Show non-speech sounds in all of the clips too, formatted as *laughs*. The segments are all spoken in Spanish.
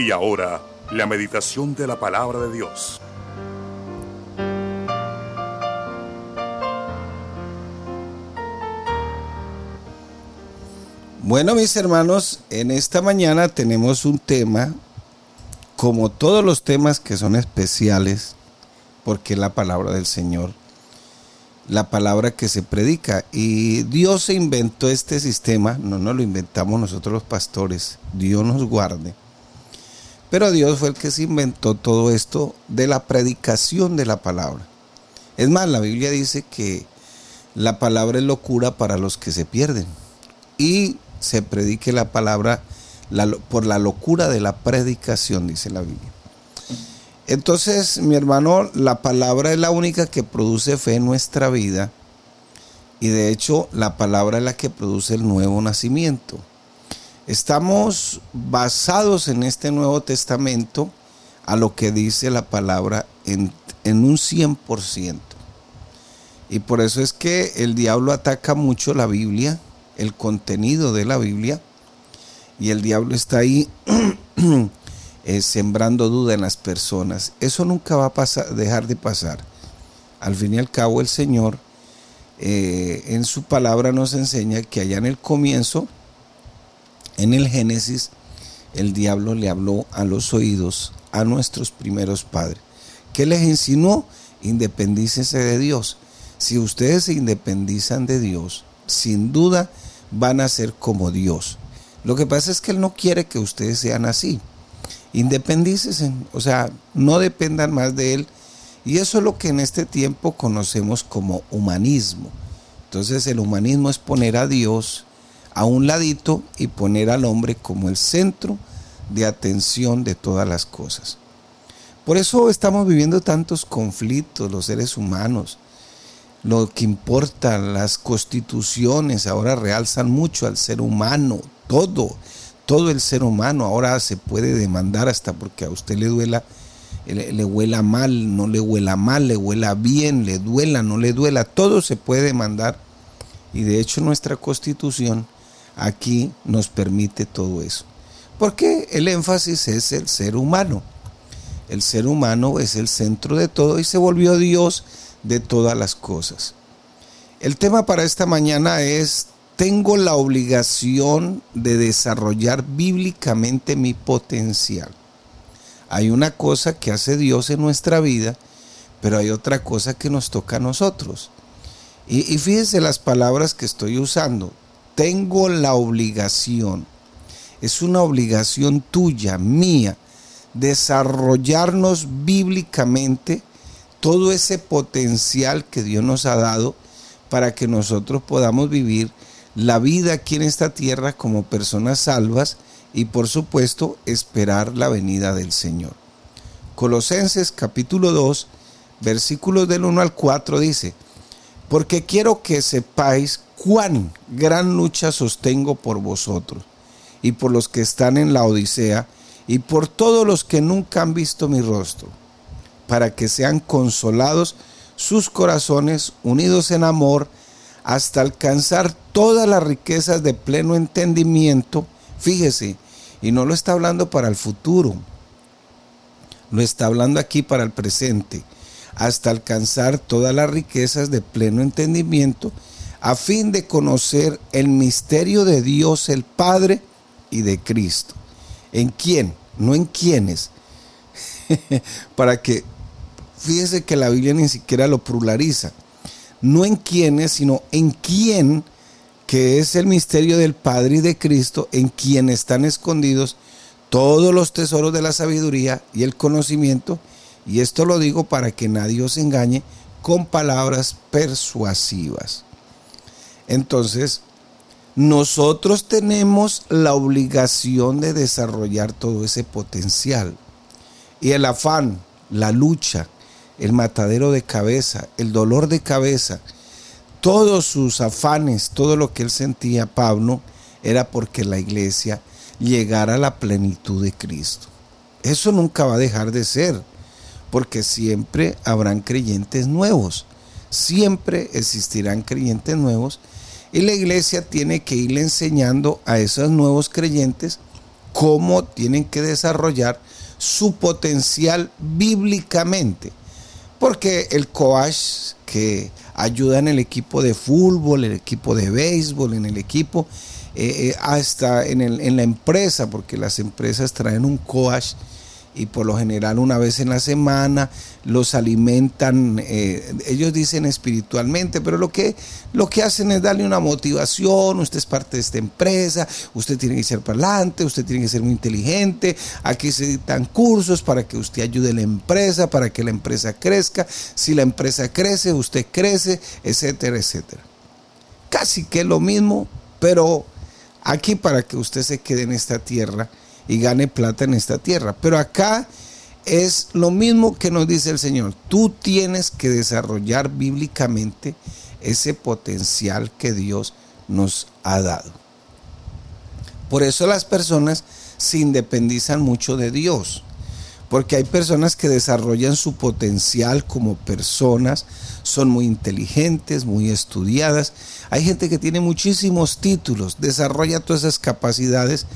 Y ahora, la meditación de la palabra de Dios. Bueno, mis hermanos, en esta mañana tenemos un tema, como todos los temas que son especiales, porque la palabra del Señor, la palabra que se predica. Y Dios se inventó este sistema, no nos lo inventamos nosotros los pastores, Dios nos guarde pero Dios fue el que se inventó todo esto de la predicación de la palabra. Es más, la Biblia dice que la palabra es locura para los que se pierden. Y se predique la palabra por la locura de la predicación, dice la Biblia. Entonces, mi hermano, la palabra es la única que produce fe en nuestra vida. Y de hecho, la palabra es la que produce el nuevo nacimiento. Estamos basados en este Nuevo Testamento a lo que dice la palabra en, un 100%. Y por eso es que el diablo ataca mucho la Biblia, el contenido de la Biblia, y el diablo está ahí *clears throat* eh, sembrando duda en las personas. Eso nunca va a dejar de pasar. Al fin y al cabo el Señor eh, en su palabra nos enseña que allá en el comienzo en el Génesis, el diablo le habló a los oídos a nuestros primeros padres. ¿Qué les insinuó? Independícense de Dios. Si ustedes se independizan de Dios, sin duda van a ser como Dios. Lo que pasa es que Él no quiere que ustedes sean así. Independícense, o sea, no dependan más de Él. Y eso es lo que en este tiempo conocemos como humanismo. Entonces el humanismo es poner a Dios a un ladito y poner al hombre como el centro de atención de todas las cosas. Por eso estamos viviendo tantos conflictos los seres humanos. Lo que importa, las constituciones ahora realzan mucho al ser humano, todo, todo el ser humano. Ahora se puede demandar hasta porque a usted le duela, le, le huela mal, no le huela mal, le huela bien, le duela, no le duela, todo se puede demandar. Y de hecho nuestra constitución aquí nos permite todo eso. Porque el énfasis es el ser humano. El ser humano es el centro de todo y se volvió Dios de todas las cosas. El tema para esta mañana es, tengo la obligación de desarrollar bíblicamente mi potencial. Hay una cosa que hace Dios en nuestra vida, pero hay otra cosa que nos toca a nosotros. Y, y fíjense las palabras que estoy usando tengo la obligación, es una obligación tuya, mía, desarrollarnos bíblicamente todo ese potencial que Dios nos ha dado para que nosotros podamos vivir la vida aquí en esta tierra como personas salvas y por supuesto esperar la venida del Señor. Colosenses capítulo 2, versículos del 1 al 4 dice, porque quiero que sepáis cuán gran lucha sostengo por vosotros y por los que están en la Odisea y por todos los que nunca han visto mi rostro, para que sean consolados sus corazones unidos en amor hasta alcanzar todas las riquezas de pleno entendimiento. Fíjese, y no lo está hablando para el futuro, lo está hablando aquí para el presente, hasta alcanzar todas las riquezas de pleno entendimiento a fin de conocer el misterio de Dios el Padre y de Cristo. ¿En quién? No en quiénes. *laughs* Para que, fíjese que la Biblia ni siquiera lo pluraliza. No en quiénes, sino en quién, que es el misterio del Padre y de Cristo, en quien están escondidos todos los tesoros de la sabiduría y el conocimiento. Y esto lo digo para que nadie os engañe con palabras persuasivas. Entonces, nosotros tenemos la obligación de desarrollar todo ese potencial. Y el afán, la lucha, el matadero de cabeza, el dolor de cabeza, todos sus afanes, todo lo que él sentía, Pablo, era porque la iglesia llegara a la plenitud de Cristo. Eso nunca va a dejar de ser, porque siempre habrán creyentes nuevos, siempre existirán creyentes nuevos y la iglesia tiene que irle enseñando a esos nuevos creyentes cómo tienen que desarrollar su potencial bíblicamente. Porque el coach que ayuda en el equipo de fútbol, el equipo de béisbol, en el equipo, eh, eh, hasta en, en la empresa, porque las empresas traen un coach y por lo general una vez en la semana los alimentan, eh, ellos dicen espiritualmente, pero lo que, lo que hacen es darle una motivación, usted es parte de esta empresa, usted tiene que ser parlante, usted tiene que ser muy inteligente, aquí se dan cursos para que usted ayude a la empresa, para que la empresa crezca, si la empresa crece, usted crece, etcétera, etcétera. Casi que lo mismo, pero aquí para que usted se quede en esta tierra, y gane plata en esta tierra. Pero acá es lo mismo que nos dice el Señor. Tú tienes que desarrollar bíblicamente ese potencial que Dios nos ha dado. Por eso las personas se independizan mucho de Dios. Porque hay personas que desarrollan su potencial como personas, son muy inteligentes, muy estudiadas. Hay gente que tiene muchísimos títulos, desarrolla todas esas capacidades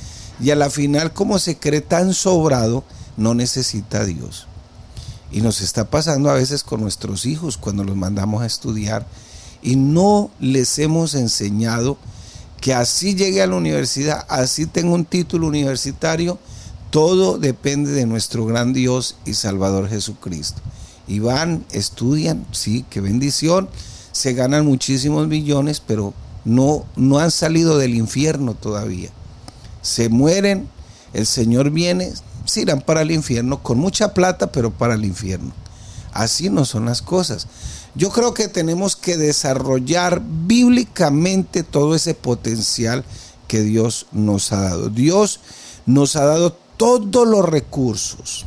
y a la final, como se cree tan sobrado, no necesita a Dios. Y nos está pasando a veces con nuestros hijos cuando los mandamos a estudiar y no les hemos enseñado que así llegue a la universidad, así tenga un título universitario, todo depende de nuestro gran Dios y Salvador Jesucristo. Y van, estudian, sí, qué bendición, se ganan muchísimos millones, pero no, no han salido del infierno todavía se mueren, el Señor viene, se irán para el infierno con mucha plata, pero para el infierno. Así no son las cosas. Yo creo que tenemos que desarrollar bíblicamente todo ese potencial que Dios nos ha dado. Dios nos ha dado todos los recursos,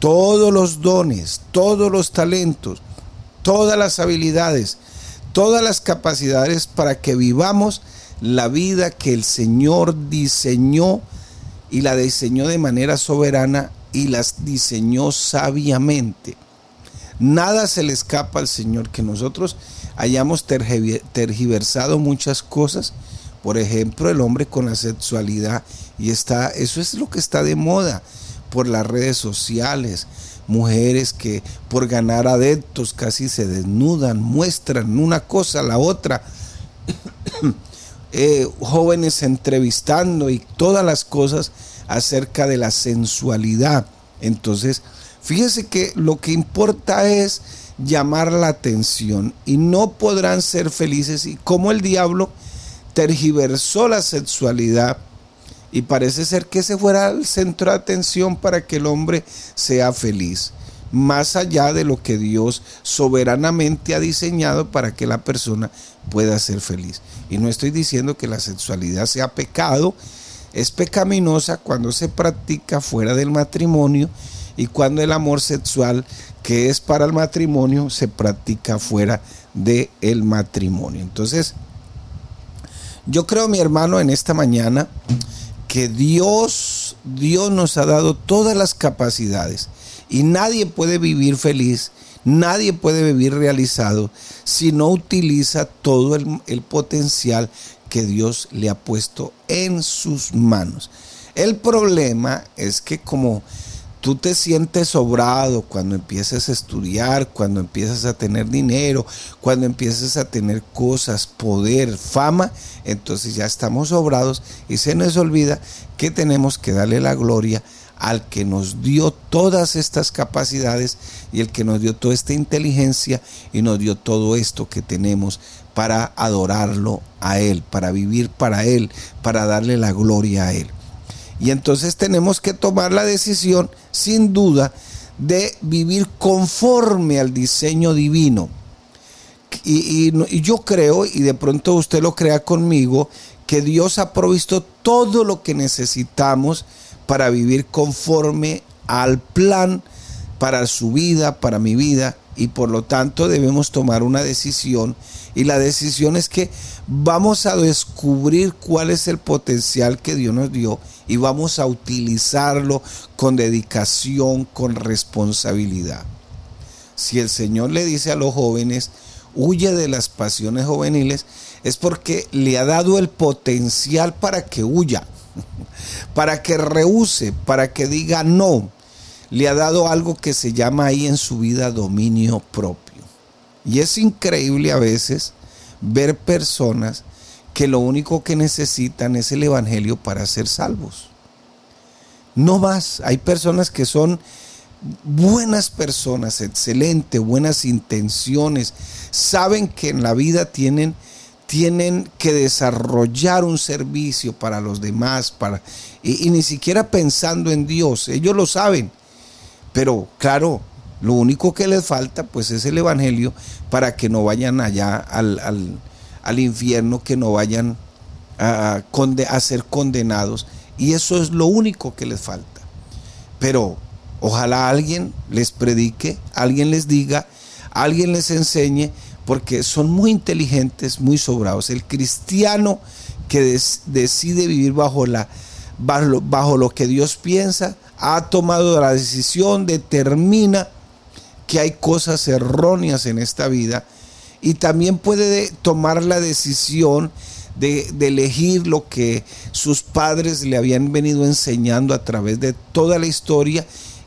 todos los dones, todos los talentos, todas las habilidades, todas las capacidades para que vivamos la vida que el Señor diseñó y la diseñó de manera soberana y las diseñó sabiamente. Nada se le escapa al Señor que nosotros hayamos tergiversado muchas cosas. Por ejemplo, el hombre con la sexualidad y está eso es lo que está de moda por las redes sociales. Mujeres que por ganar adeptos casi se desnudan, muestran una cosa la otra. *coughs* Eh, jóvenes entrevistando y todas las cosas acerca de la sensualidad. Entonces, fíjese que lo que importa es llamar la atención y no podrán ser felices y como el diablo tergiversó la sexualidad y parece ser que ese fuera el centro de atención para que el hombre sea feliz más allá de lo que Dios soberanamente ha diseñado para que la persona pueda ser feliz. Y no estoy diciendo que la sexualidad sea pecado, es pecaminosa cuando se practica fuera del matrimonio y cuando el amor sexual que es para el matrimonio se practica fuera del el matrimonio. Entonces, yo creo, mi hermano, en esta mañana que Dios, Dios nos ha dado todas las capacidades y nadie puede vivir feliz, nadie puede vivir realizado si no utiliza todo el, potencial que Dios le ha puesto en sus manos. El problema es que como tú te sientes sobrado cuando empiezas a estudiar, cuando empiezas a tener dinero, cuando empiezas a tener cosas, poder, fama, entonces ya estamos sobrados y se nos olvida que tenemos que darle la gloria al que nos dio todas estas capacidades y el que nos dio toda esta inteligencia y nos dio todo esto que tenemos para adorarlo a Él, para vivir para Él, para darle la gloria a Él. Y entonces tenemos que tomar la decisión, sin duda, de vivir conforme al diseño divino. Y, y, yo creo, y de pronto usted lo crea conmigo, que Dios ha provisto todo lo que necesitamos para vivir conforme al plan para su vida, para mi vida, y por lo tanto debemos tomar una decisión. Y la decisión es que vamos a descubrir cuál es el potencial que Dios nos dio y vamos a utilizarlo con dedicación, con responsabilidad. Si el Señor le dice a los jóvenes, huye de las pasiones juveniles, es porque le ha dado el potencial para que huya, para que rehúse, para que diga no. Le ha dado algo que se llama ahí en su vida dominio propio. Y es increíble a veces ver personas que lo único que necesitan es el Evangelio para ser salvos. No más, hay personas que son buenas personas, excelentes, buenas intenciones, saben que en la vida tienen, tienen que desarrollar un servicio para los demás, para, y, ni siquiera pensando en Dios, ellos lo saben, pero claro, lo único que les falta pues es el Evangelio para que no vayan allá al, al, infierno, que no vayan a, a ser condenados. Y eso es lo único que les falta. Pero Ojalá alguien les predique, alguien les diga, alguien les enseñe, porque son muy inteligentes, muy sobrados. El cristiano que decide vivir bajo, la, bajo, lo que Dios piensa, ha tomado la decisión, determina que hay cosas erróneas en esta vida y también puede tomar la decisión de, de, elegir lo que sus padres le habían venido enseñando a través de toda la historia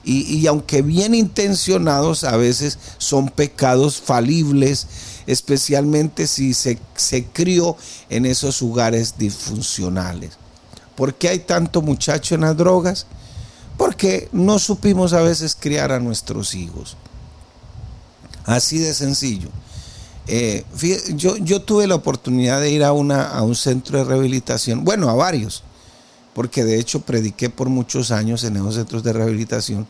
y, aunque bien intencionados, a veces son pecados falibles, especialmente si se, se crió en esos lugares disfuncionales. ¿Por qué hay tanto muchacho en las drogas? Porque no supimos a veces criar a nuestros hijos. Así de sencillo. Eh, yo, yo, tuve la oportunidad de ir a, una, a un centro de rehabilitación, bueno, a varios, porque de hecho prediqué por muchos años en esos centros de rehabilitación,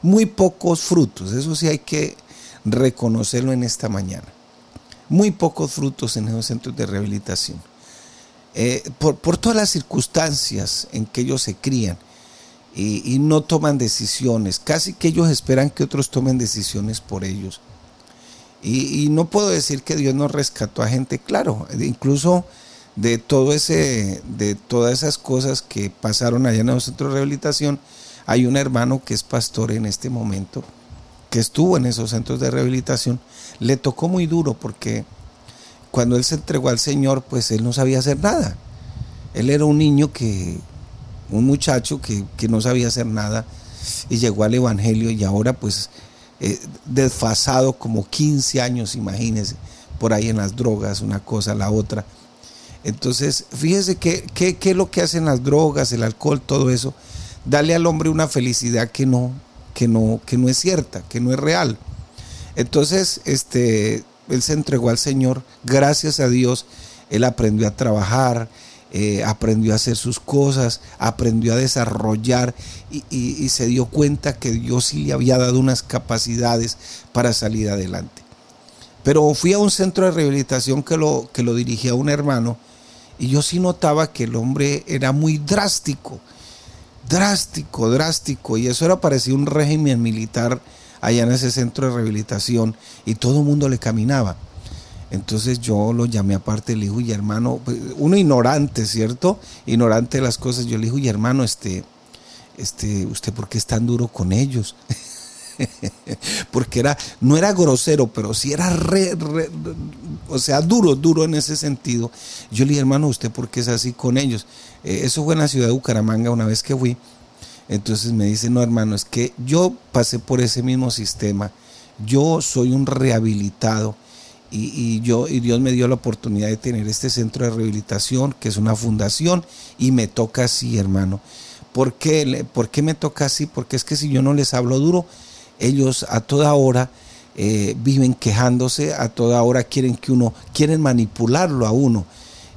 muy pocos frutos, eso sí hay que reconocerlo en esta mañana, muy pocos frutos en esos centros de rehabilitación, eh, por, todas las circunstancias en que ellos se crían y, no toman decisiones, casi que ellos esperan que otros tomen decisiones por ellos. Y, y, no puedo decir que Dios no rescató a gente, claro, incluso de todo ese, de todas esas cosas que pasaron allá en el centro de rehabilitación, hay un hermano que es pastor en este momento, que estuvo en esos centros de rehabilitación. Le tocó muy duro porque cuando él se entregó al Señor, pues él no sabía hacer nada. Él era un niño que, un muchacho que, no sabía hacer nada y llegó al Evangelio y ahora pues eh, desfasado como 15 años, imagínense, por ahí en las drogas, una cosa, la otra. Entonces, fíjese qué es lo que hacen las drogas, el alcohol, todo eso. Dale al hombre una felicidad que no, que no, que no es cierta, que no es real. Entonces, este, él se entregó al Señor, gracias a Dios, él aprendió a trabajar, eh, aprendió a hacer sus cosas, aprendió a desarrollar y, y, se dio cuenta que Dios sí le había dado unas capacidades para salir adelante. Pero fui a un centro de rehabilitación que lo, que lo dirigía un hermano y yo sí notaba que el hombre era muy drástico, drástico, drástico. Y eso era parecido un régimen militar allá en ese centro de rehabilitación y todo el mundo le caminaba. Entonces yo lo llamé aparte, le dijo, y hermano, pues, uno ignorante, ¿cierto? Ignorante de las cosas. Yo le dije, y hermano, este, este, ¿usted por qué es tan duro con ellos? *laughs* *laughs* porque era, no era grosero, pero sí era re, o sea, duro, duro en ese sentido. Yo le dije, hermano, ¿usted por qué es así con ellos? Eh, eso fue en la ciudad de Bucaramanga una vez que fui. Entonces me dice, no, hermano, es que yo pasé por ese mismo sistema. Yo soy un rehabilitado. Y, yo, y Dios me dio la oportunidad de tener este centro de rehabilitación, que es una fundación, y me toca así, hermano. ¿Por qué, ¿Por qué me toca así? Porque es que si yo no les hablo duro, ellos a toda hora eh, viven quejándose, a toda hora quieren que uno, quieren manipularlo a uno.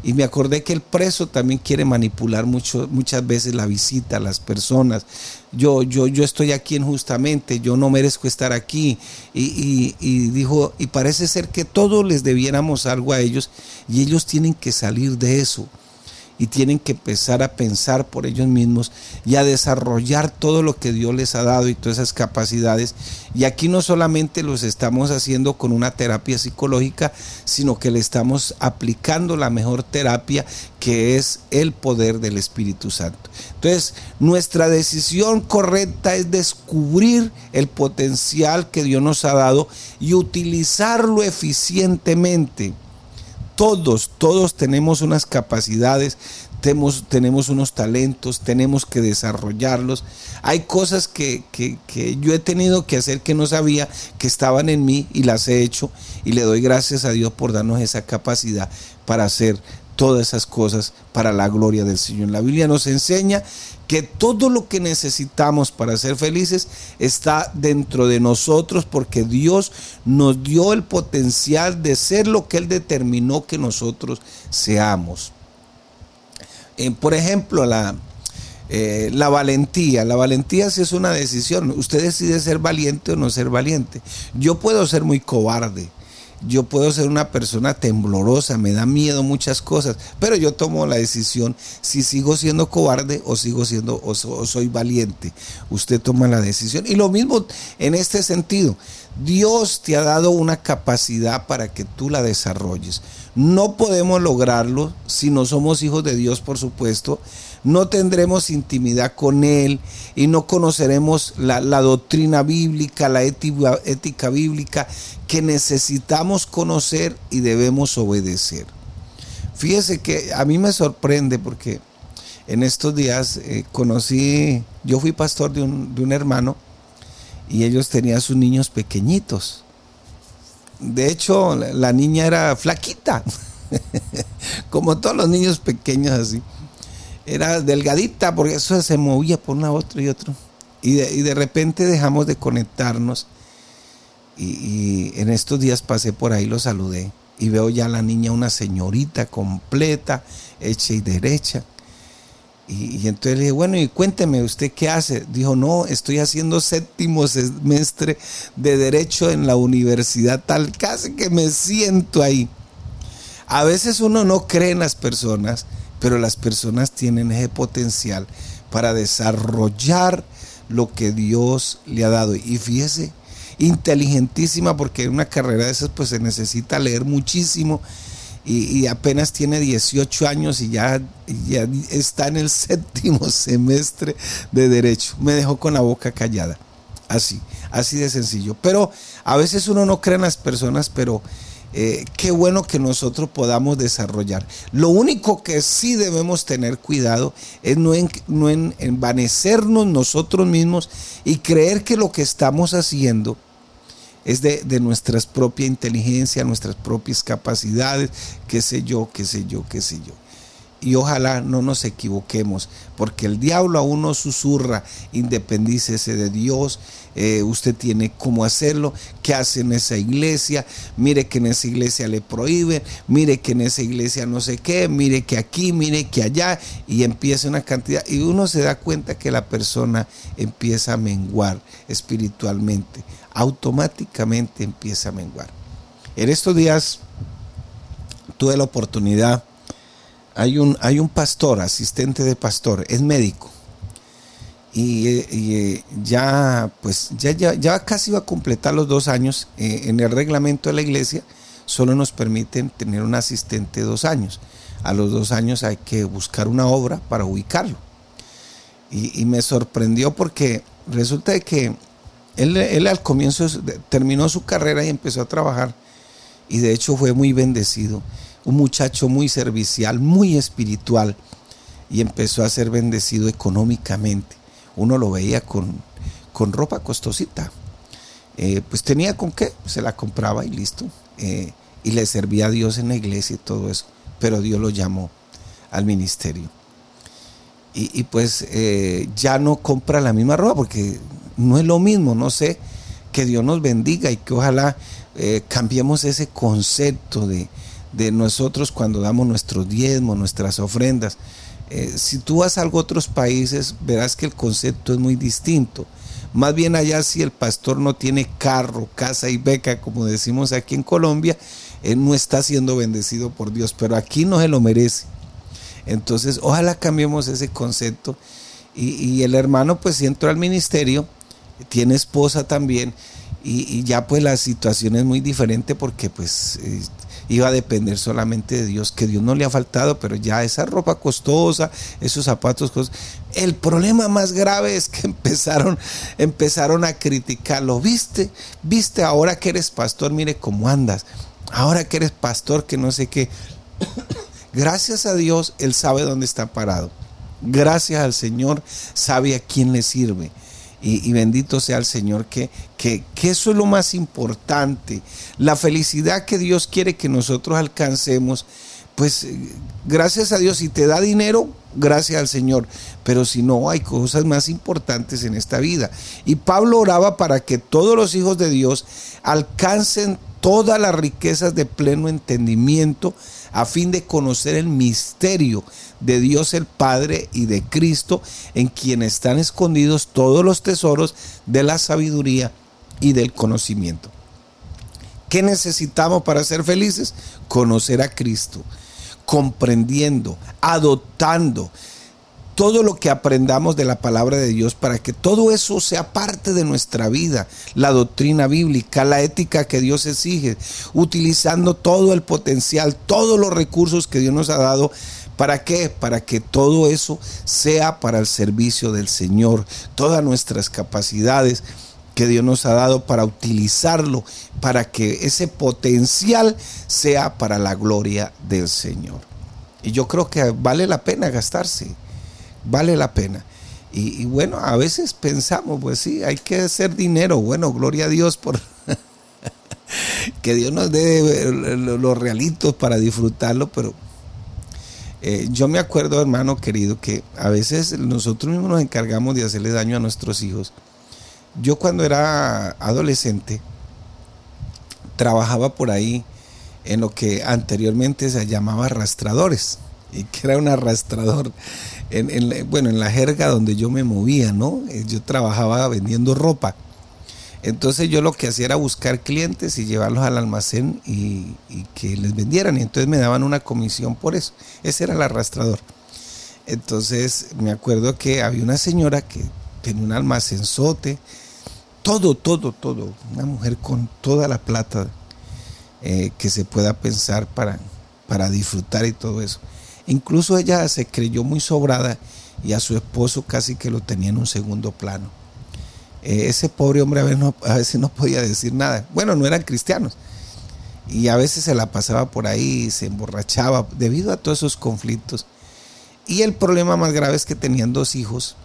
Y me acordé que el preso también quiere manipular mucho, muchas veces la visita las personas. Yo, yo, yo estoy aquí injustamente, yo no merezco estar aquí. Y, y, dijo, y parece ser que todos les debiéramos algo a ellos y ellos tienen que salir de eso. Y tienen que empezar a pensar por ellos mismos y a desarrollar todo lo que Dios les ha dado y todas esas capacidades. Y aquí no solamente los estamos haciendo con una terapia psicológica, sino que le estamos aplicando la mejor terapia que es el poder del Espíritu Santo. Entonces, nuestra decisión correcta es descubrir el potencial que Dios nos ha dado y utilizarlo eficientemente todos, todos tenemos unas capacidades, tenemos, tenemos unos talentos, tenemos que desarrollarlos. Hay cosas que, que, que, yo he tenido que hacer que no sabía que estaban en mí y las he hecho y le doy gracias a Dios por darnos esa capacidad para hacer todas esas cosas para la gloria del Señor. La Biblia nos enseña que todo lo que necesitamos para ser felices está dentro de nosotros porque Dios nos dio el potencial de ser lo que Él determinó que nosotros seamos. Eh, por ejemplo, la, eh, la valentía. La valentía sí es una decisión. Usted decide ser valiente o no ser valiente. Yo puedo ser muy cobarde yo puedo ser una persona temblorosa, me da miedo muchas cosas, pero yo tomo la decisión si sigo siendo cobarde o sigo siendo o, soy valiente. Usted toma la decisión. Y lo mismo en este sentido. Dios te ha dado una capacidad para que tú la desarrolles. No podemos lograrlo si no somos hijos de Dios, por supuesto, no tendremos intimidad con Él y no conoceremos la, doctrina bíblica, la ética, ética bíblica que necesitamos conocer y debemos obedecer. Fíjese que a mí me sorprende porque en estos días eh, conocí, yo fui pastor de un, de un hermano y ellos tenían sus niños pequeñitos. De hecho, la niña era flaquita, *laughs* como todos los niños pequeños así era delgadita porque eso se movía por una otra y otro. Y de, repente dejamos de conectarnos. Y, en estos días pasé por ahí, lo saludé. Y veo ya la niña, una señorita completa, hecha y derecha. Y, y, entonces le dije, bueno, y cuénteme, ¿usted qué hace? Dijo, no, estoy haciendo séptimo semestre de Derecho en la universidad tal, casi que me siento ahí. A veces uno no cree en las personas pero las personas tienen ese potencial para desarrollar lo que Dios le ha dado. Y fíjese, inteligentísima, porque en una carrera de esas pues se necesita leer muchísimo. Y, apenas tiene 18 años y ya, ya está en el *laughs* séptimo semestre de derecho. Me dejó con la boca callada. Así, así de sencillo. Pero a veces uno no cree en las personas, pero eh, qué bueno que nosotros podamos desarrollar. Lo único que sí debemos tener cuidado es no, no en, envanecernos nosotros mismos y creer que lo que estamos haciendo es de, de nuestra propia inteligencia, nuestras propias capacidades, qué sé yo, qué sé yo, qué sé yo y ojalá no nos equivoquemos, porque el diablo aún no susurra, independícese de Dios, eh, usted tiene cómo hacerlo, qué hace en esa iglesia, mire que en esa iglesia le prohíben, mire que en esa iglesia no sé qué, mire que aquí, mire que allá, y empieza una cantidad, y uno se da cuenta que la persona empieza a menguar espiritualmente, automáticamente empieza a menguar. En estos días tuve la oportunidad hay un, hay un pastor, asistente de pastor, es médico. Y, eh, ya, pues, ya, ya, casi va a completar los dos años. Eh, en el reglamento de la iglesia solo nos permiten tener un asistente dos años. A los dos años hay que buscar una obra para ubicarlo. Y, me sorprendió porque resulta que él, él al comienzo terminó su carrera y empezó a trabajar. Y de hecho fue muy bendecido un muchacho muy servicial, muy espiritual, y empezó a ser bendecido económicamente. Uno lo veía con, con ropa costosita. Eh, pues tenía con qué, se la compraba y listo. Eh, y le servía a Dios en la iglesia y todo eso. Pero Dios lo llamó al ministerio. Y, pues eh, ya no compra la misma ropa porque no es lo mismo, no sé. Que Dios nos bendiga y que ojalá cambiemos ese concepto de, de nosotros cuando damos nuestros diezmos, nuestras ofrendas. Eh, si tú vas a otros países, verás que el concepto es muy distinto. Más bien allá si el pastor no tiene carro, casa y beca, como decimos aquí en Colombia, él no está siendo bendecido por Dios, pero aquí no se lo merece. Entonces, ojalá cambiemos ese concepto. Y, el hermano pues entró al ministerio, tiene esposa también, y, ya pues la situación es muy diferente porque pues eh, iba a depender solamente de Dios, que Dios no le ha faltado, pero ya esa ropa costosa, esos zapatos costosos. El problema más grave es que *laughs* empezaron, empezaron a criticarlo. ¿Viste? ¿Viste ahora que eres pastor? Mire cómo andas. Ahora que eres pastor, que no sé qué. *coughs* Gracias a Dios, Él sabe dónde está parado. Gracias al Señor, sabe a quién le sirve. Y, bendito sea el Señor, que, que, eso es lo más importante. La felicidad que Dios quiere que nosotros alcancemos, pues gracias a Dios, si te da dinero, gracias al Señor. Pero si no, hay cosas más importantes en esta vida. Y Pablo oraba para que todos los hijos de Dios alcancen todas las riquezas de pleno entendimiento a fin de conocer el misterio de Dios el Padre y de Cristo, en quien están escondidos todos los tesoros de la sabiduría y del conocimiento. ¿Qué necesitamos para ser felices? Conocer a Cristo, comprendiendo, adoptando, todo lo que aprendamos de la palabra de Dios para que todo eso sea parte de nuestra vida, la doctrina bíblica, la ética que Dios exige, utilizando todo el potencial, todos los recursos que Dios nos ha dado. ¿Para qué? Para que todo eso sea para el servicio del Señor, todas nuestras capacidades que Dios nos ha dado para utilizarlo, para que ese potencial sea para la gloria del Señor. Y yo creo que vale la pena gastarse vale la pena. Y, bueno, a veces pensamos, pues sí, hay que hacer dinero. Bueno, gloria a Dios por *laughs* que Dios nos dé los realitos para disfrutarlo, pero eh, yo me acuerdo, hermano querido, que a veces nosotros mismos nos encargamos de hacerle daño a nuestros hijos. Yo cuando era adolescente trabajaba por ahí en lo que anteriormente se llamaba arrastradores y que era un arrastrador en, bueno, en la jerga donde yo me movía, ¿no? Eh, yo trabajaba vendiendo ropa. Entonces yo lo que hacía era buscar clientes y llevarlos al almacén y, que les vendieran. Y entonces me daban una comisión por eso. Ese era el arrastrador. Entonces me acuerdo que había una señora que tenía un almacenzote. Todo, todo, todo. Una mujer con toda la plata eh, que se pueda pensar para, para disfrutar y todo eso. Incluso ella se creyó muy sobrada y a su esposo casi que lo tenía en un segundo plano. Eh, ese pobre hombre a veces, no, podía decir nada. Bueno, no eran cristianos. Y a veces se la pasaba por ahí, se emborrachaba debido a todos esos conflictos. Y el problema más grave es que tenían dos hijos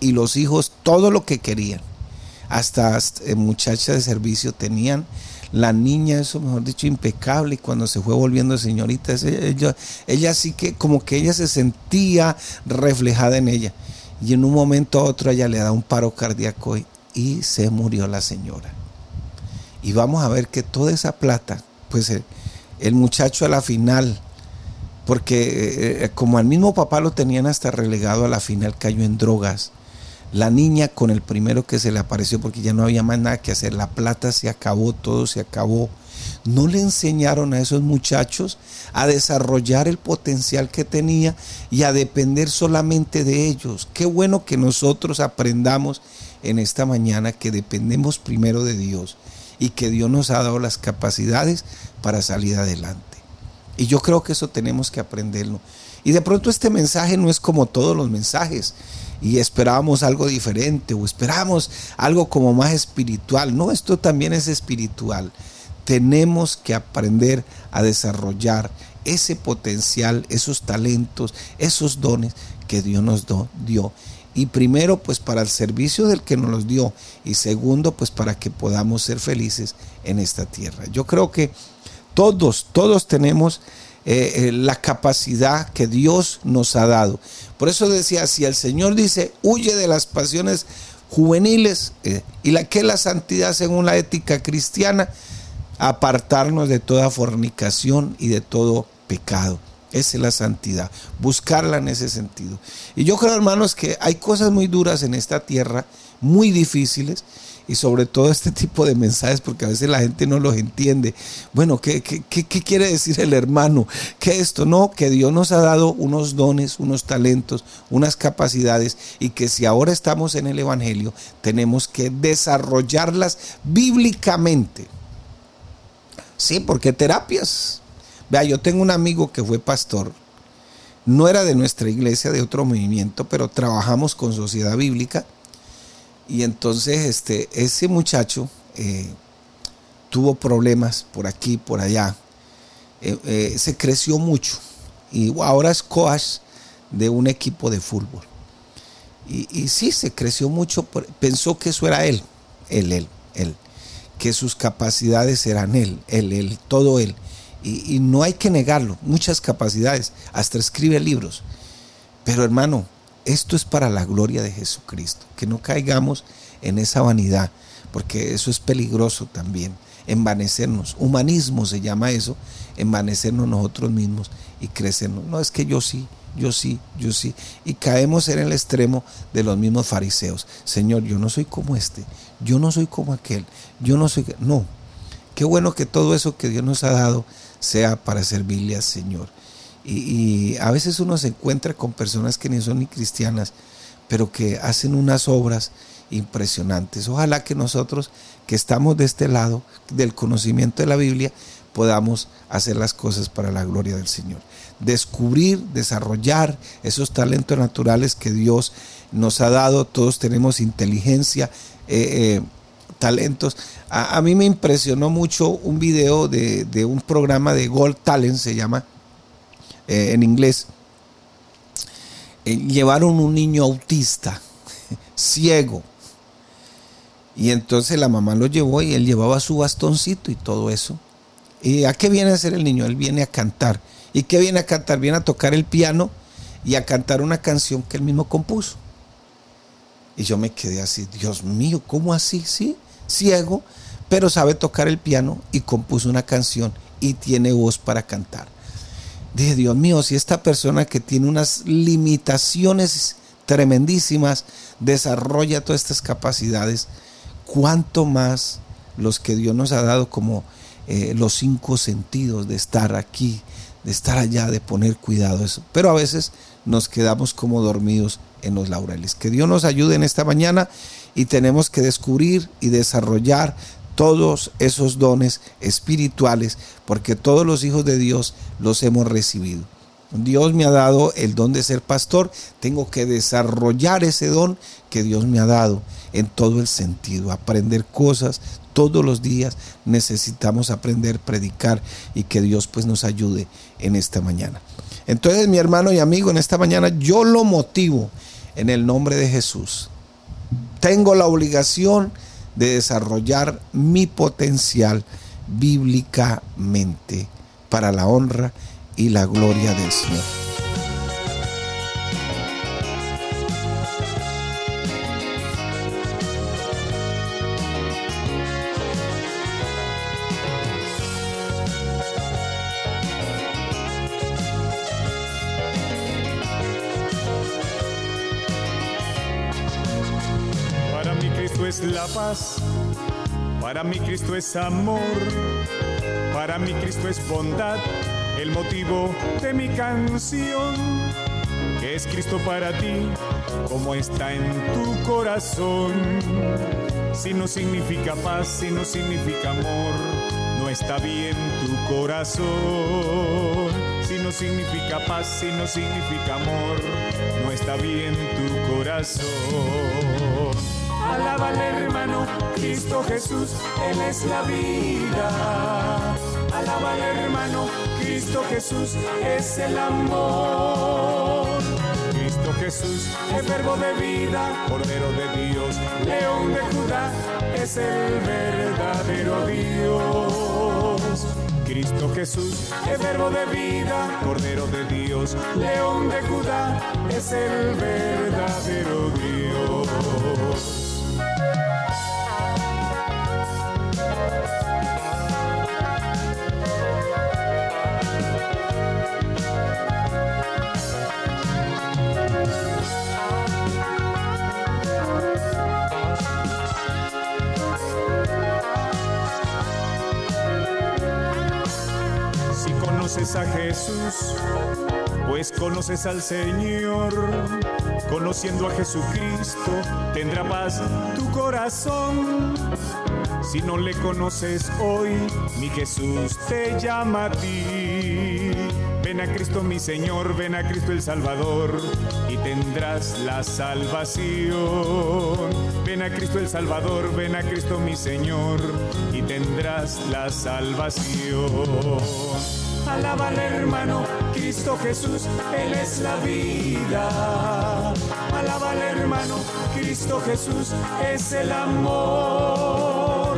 y los hijos todo lo que querían. Hasta, hasta eh, muchachas de servicio tenían la niña, eso mejor dicho, impecable, y cuando se fue volviendo señorita, ella, ella sí que como que ella se sentía reflejada en ella. Y en un momento a otro ella le da un paro cardíaco y, se murió la señora. Y vamos a ver que toda esa plata, pues el, muchacho a la final, porque eh, eh, como al mismo papá lo tenían hasta relegado a la final, cayó en drogas la niña con el primero que se le apareció porque ya no había más nada que hacer. La plata se acabó, todo se acabó. No le enseñaron a esos muchachos a desarrollar el potencial que tenía y a depender solamente de ellos. Qué bueno que nosotros aprendamos en esta mañana que dependemos primero de Dios y que Dios nos ha dado las capacidades para salir adelante. Y yo creo que eso tenemos que aprenderlo. Y de pronto este mensaje no es como todos los mensajes y esperábamos algo diferente o esperamos algo como más espiritual. No, esto también es espiritual. Tenemos que aprender a desarrollar ese potencial, esos talentos, esos dones que Dios nos dio. Y primero, pues para el servicio del que nos los dio. Y segundo, pues para que podamos ser felices en esta tierra. Yo creo que todos, todos tenemos eh, eh, la capacidad que Dios nos ha dado. Por eso decía, si el Señor dice, huye de las pasiones juveniles eh, y la que es la santidad según la ética cristiana, apartarnos de toda fornicación y de todo pecado. Esa es la santidad, buscarla en ese sentido. Y yo creo, hermanos, que hay cosas muy duras en esta tierra, muy difíciles, y sobre todo este tipo de mensajes, porque a veces la gente no los entiende. Bueno, ¿qué, qué, qué, quiere decir el hermano? ¿Qué esto? No, que Dios nos ha dado unos dones, unos talentos, unas capacidades y que si ahora estamos en el Evangelio, tenemos que desarrollarlas bíblicamente. Sí, porque terapias. Vea, yo tengo un amigo que fue pastor. No era de nuestra iglesia, de otro movimiento, pero trabajamos con sociedad bíblica y entonces este, ese muchacho eh, tuvo problemas por aquí, por allá. Eh, eh, se creció mucho y ahora es coach de un equipo de fútbol. Y, sí, se creció mucho, pensó que eso era él, él, él, él, que sus capacidades eran él, él, él, todo él. Y, y no hay que negarlo, muchas capacidades, hasta escribe libros. Pero hermano, esto es para la gloria de Jesucristo, que no caigamos en esa vanidad, porque eso es peligroso también, envanecernos. Humanismo se llama eso, envanecernos nosotros mismos y crecernos. No es que yo sí, yo sí, yo sí. Y caemos en el extremo de los mismos fariseos. Señor, yo no soy como este, yo no soy como aquel, yo no soy... No, qué bueno que todo eso que Dios nos ha dado sea para servirle al Señor. Y, a veces uno se encuentra con personas que ni son ni cristianas, pero que hacen unas obras impresionantes. Ojalá que nosotros que estamos de este lado del conocimiento de la Biblia podamos hacer las cosas para la gloria del Señor. Descubrir, desarrollar esos talentos naturales que Dios nos ha dado. Todos tenemos inteligencia, eh, eh, talentos. A, mí me impresionó mucho un video de, de un programa de Gold Talent, se llama, eh, en inglés, eh, llevaron un niño autista, *laughs* ciego. Y entonces la mamá lo llevó y él llevaba su bastoncito y todo eso. ¿Y a qué viene a hacer el niño? Él viene a cantar. ¿Y qué viene a cantar? Viene a tocar el piano y a cantar una canción que él mismo compuso. Y yo me quedé así, Dios mío, ¿cómo así? Sí, ciego, pero sabe tocar el piano y compuso una canción y tiene voz para cantar. Dije, Dios mío, si esta persona que tiene unas limitaciones tremendísimas desarrolla todas estas capacidades, cuánto más los que Dios nos ha dado como eh, los cinco sentidos de estar aquí, de estar allá, de poner cuidado eso. Pero a veces nos quedamos como dormidos en los laureles. Que Dios nos ayude en esta mañana y tenemos que descubrir y desarrollar todos esos dones espirituales, porque todos los hijos de Dios los hemos recibido. Dios me ha dado el don de ser pastor, tengo que desarrollar ese don que Dios me ha dado en todo el sentido, aprender cosas todos los días, necesitamos aprender, predicar y que Dios pues nos ayude en esta mañana. Entonces mi hermano y amigo, en esta mañana yo lo motivo en el nombre de Jesús. Tengo la obligación desarrollar mi potencial bíblicamente para la honra y la gloria del Señor. Para mí Cristo es amor. Para mí Cristo es bondad. El motivo de mi canción. Es Cristo para ti, como está en tu corazón. Si no significa paz, si no significa amor, no está bien tu corazón. Si no significa paz, si no significa amor, no está bien tu corazón. Alaba al hermano, Cristo Jesús, Él es la vida. Alaba al hermano, Cristo Jesús es el amor. Cristo Jesús es verbo de vida, Cordero de Dios, León de Judá, es el verdadero Dios. Cristo Jesús es verbo de vida, Cordero de Dios, León de Judá, es el verdadero Dios. A Jesús, pues conoces al Señor. Conociendo a Jesucristo, tendrá paz tu corazón. Si no le conoces hoy, mi Jesús te llama a ti. Ven a Cristo mi Señor, ven a Cristo el Salvador y tendrás la salvación. Ven a Cristo el Salvador, ven a Cristo mi Señor y tendrás la salvación. Alábale hermano, Cristo Jesús, Él es la vida. Alábale hermano, Cristo Jesús es el amor.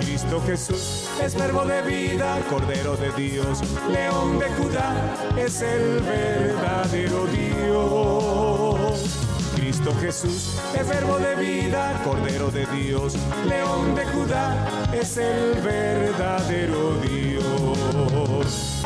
Cristo Jesús es verbo de vida, Cordero de Dios, León de Judá, es el verdadero Dios. Cristo Jesús es verbo de vida, Cordero de Dios, León de Judá, es el verdadero Dios.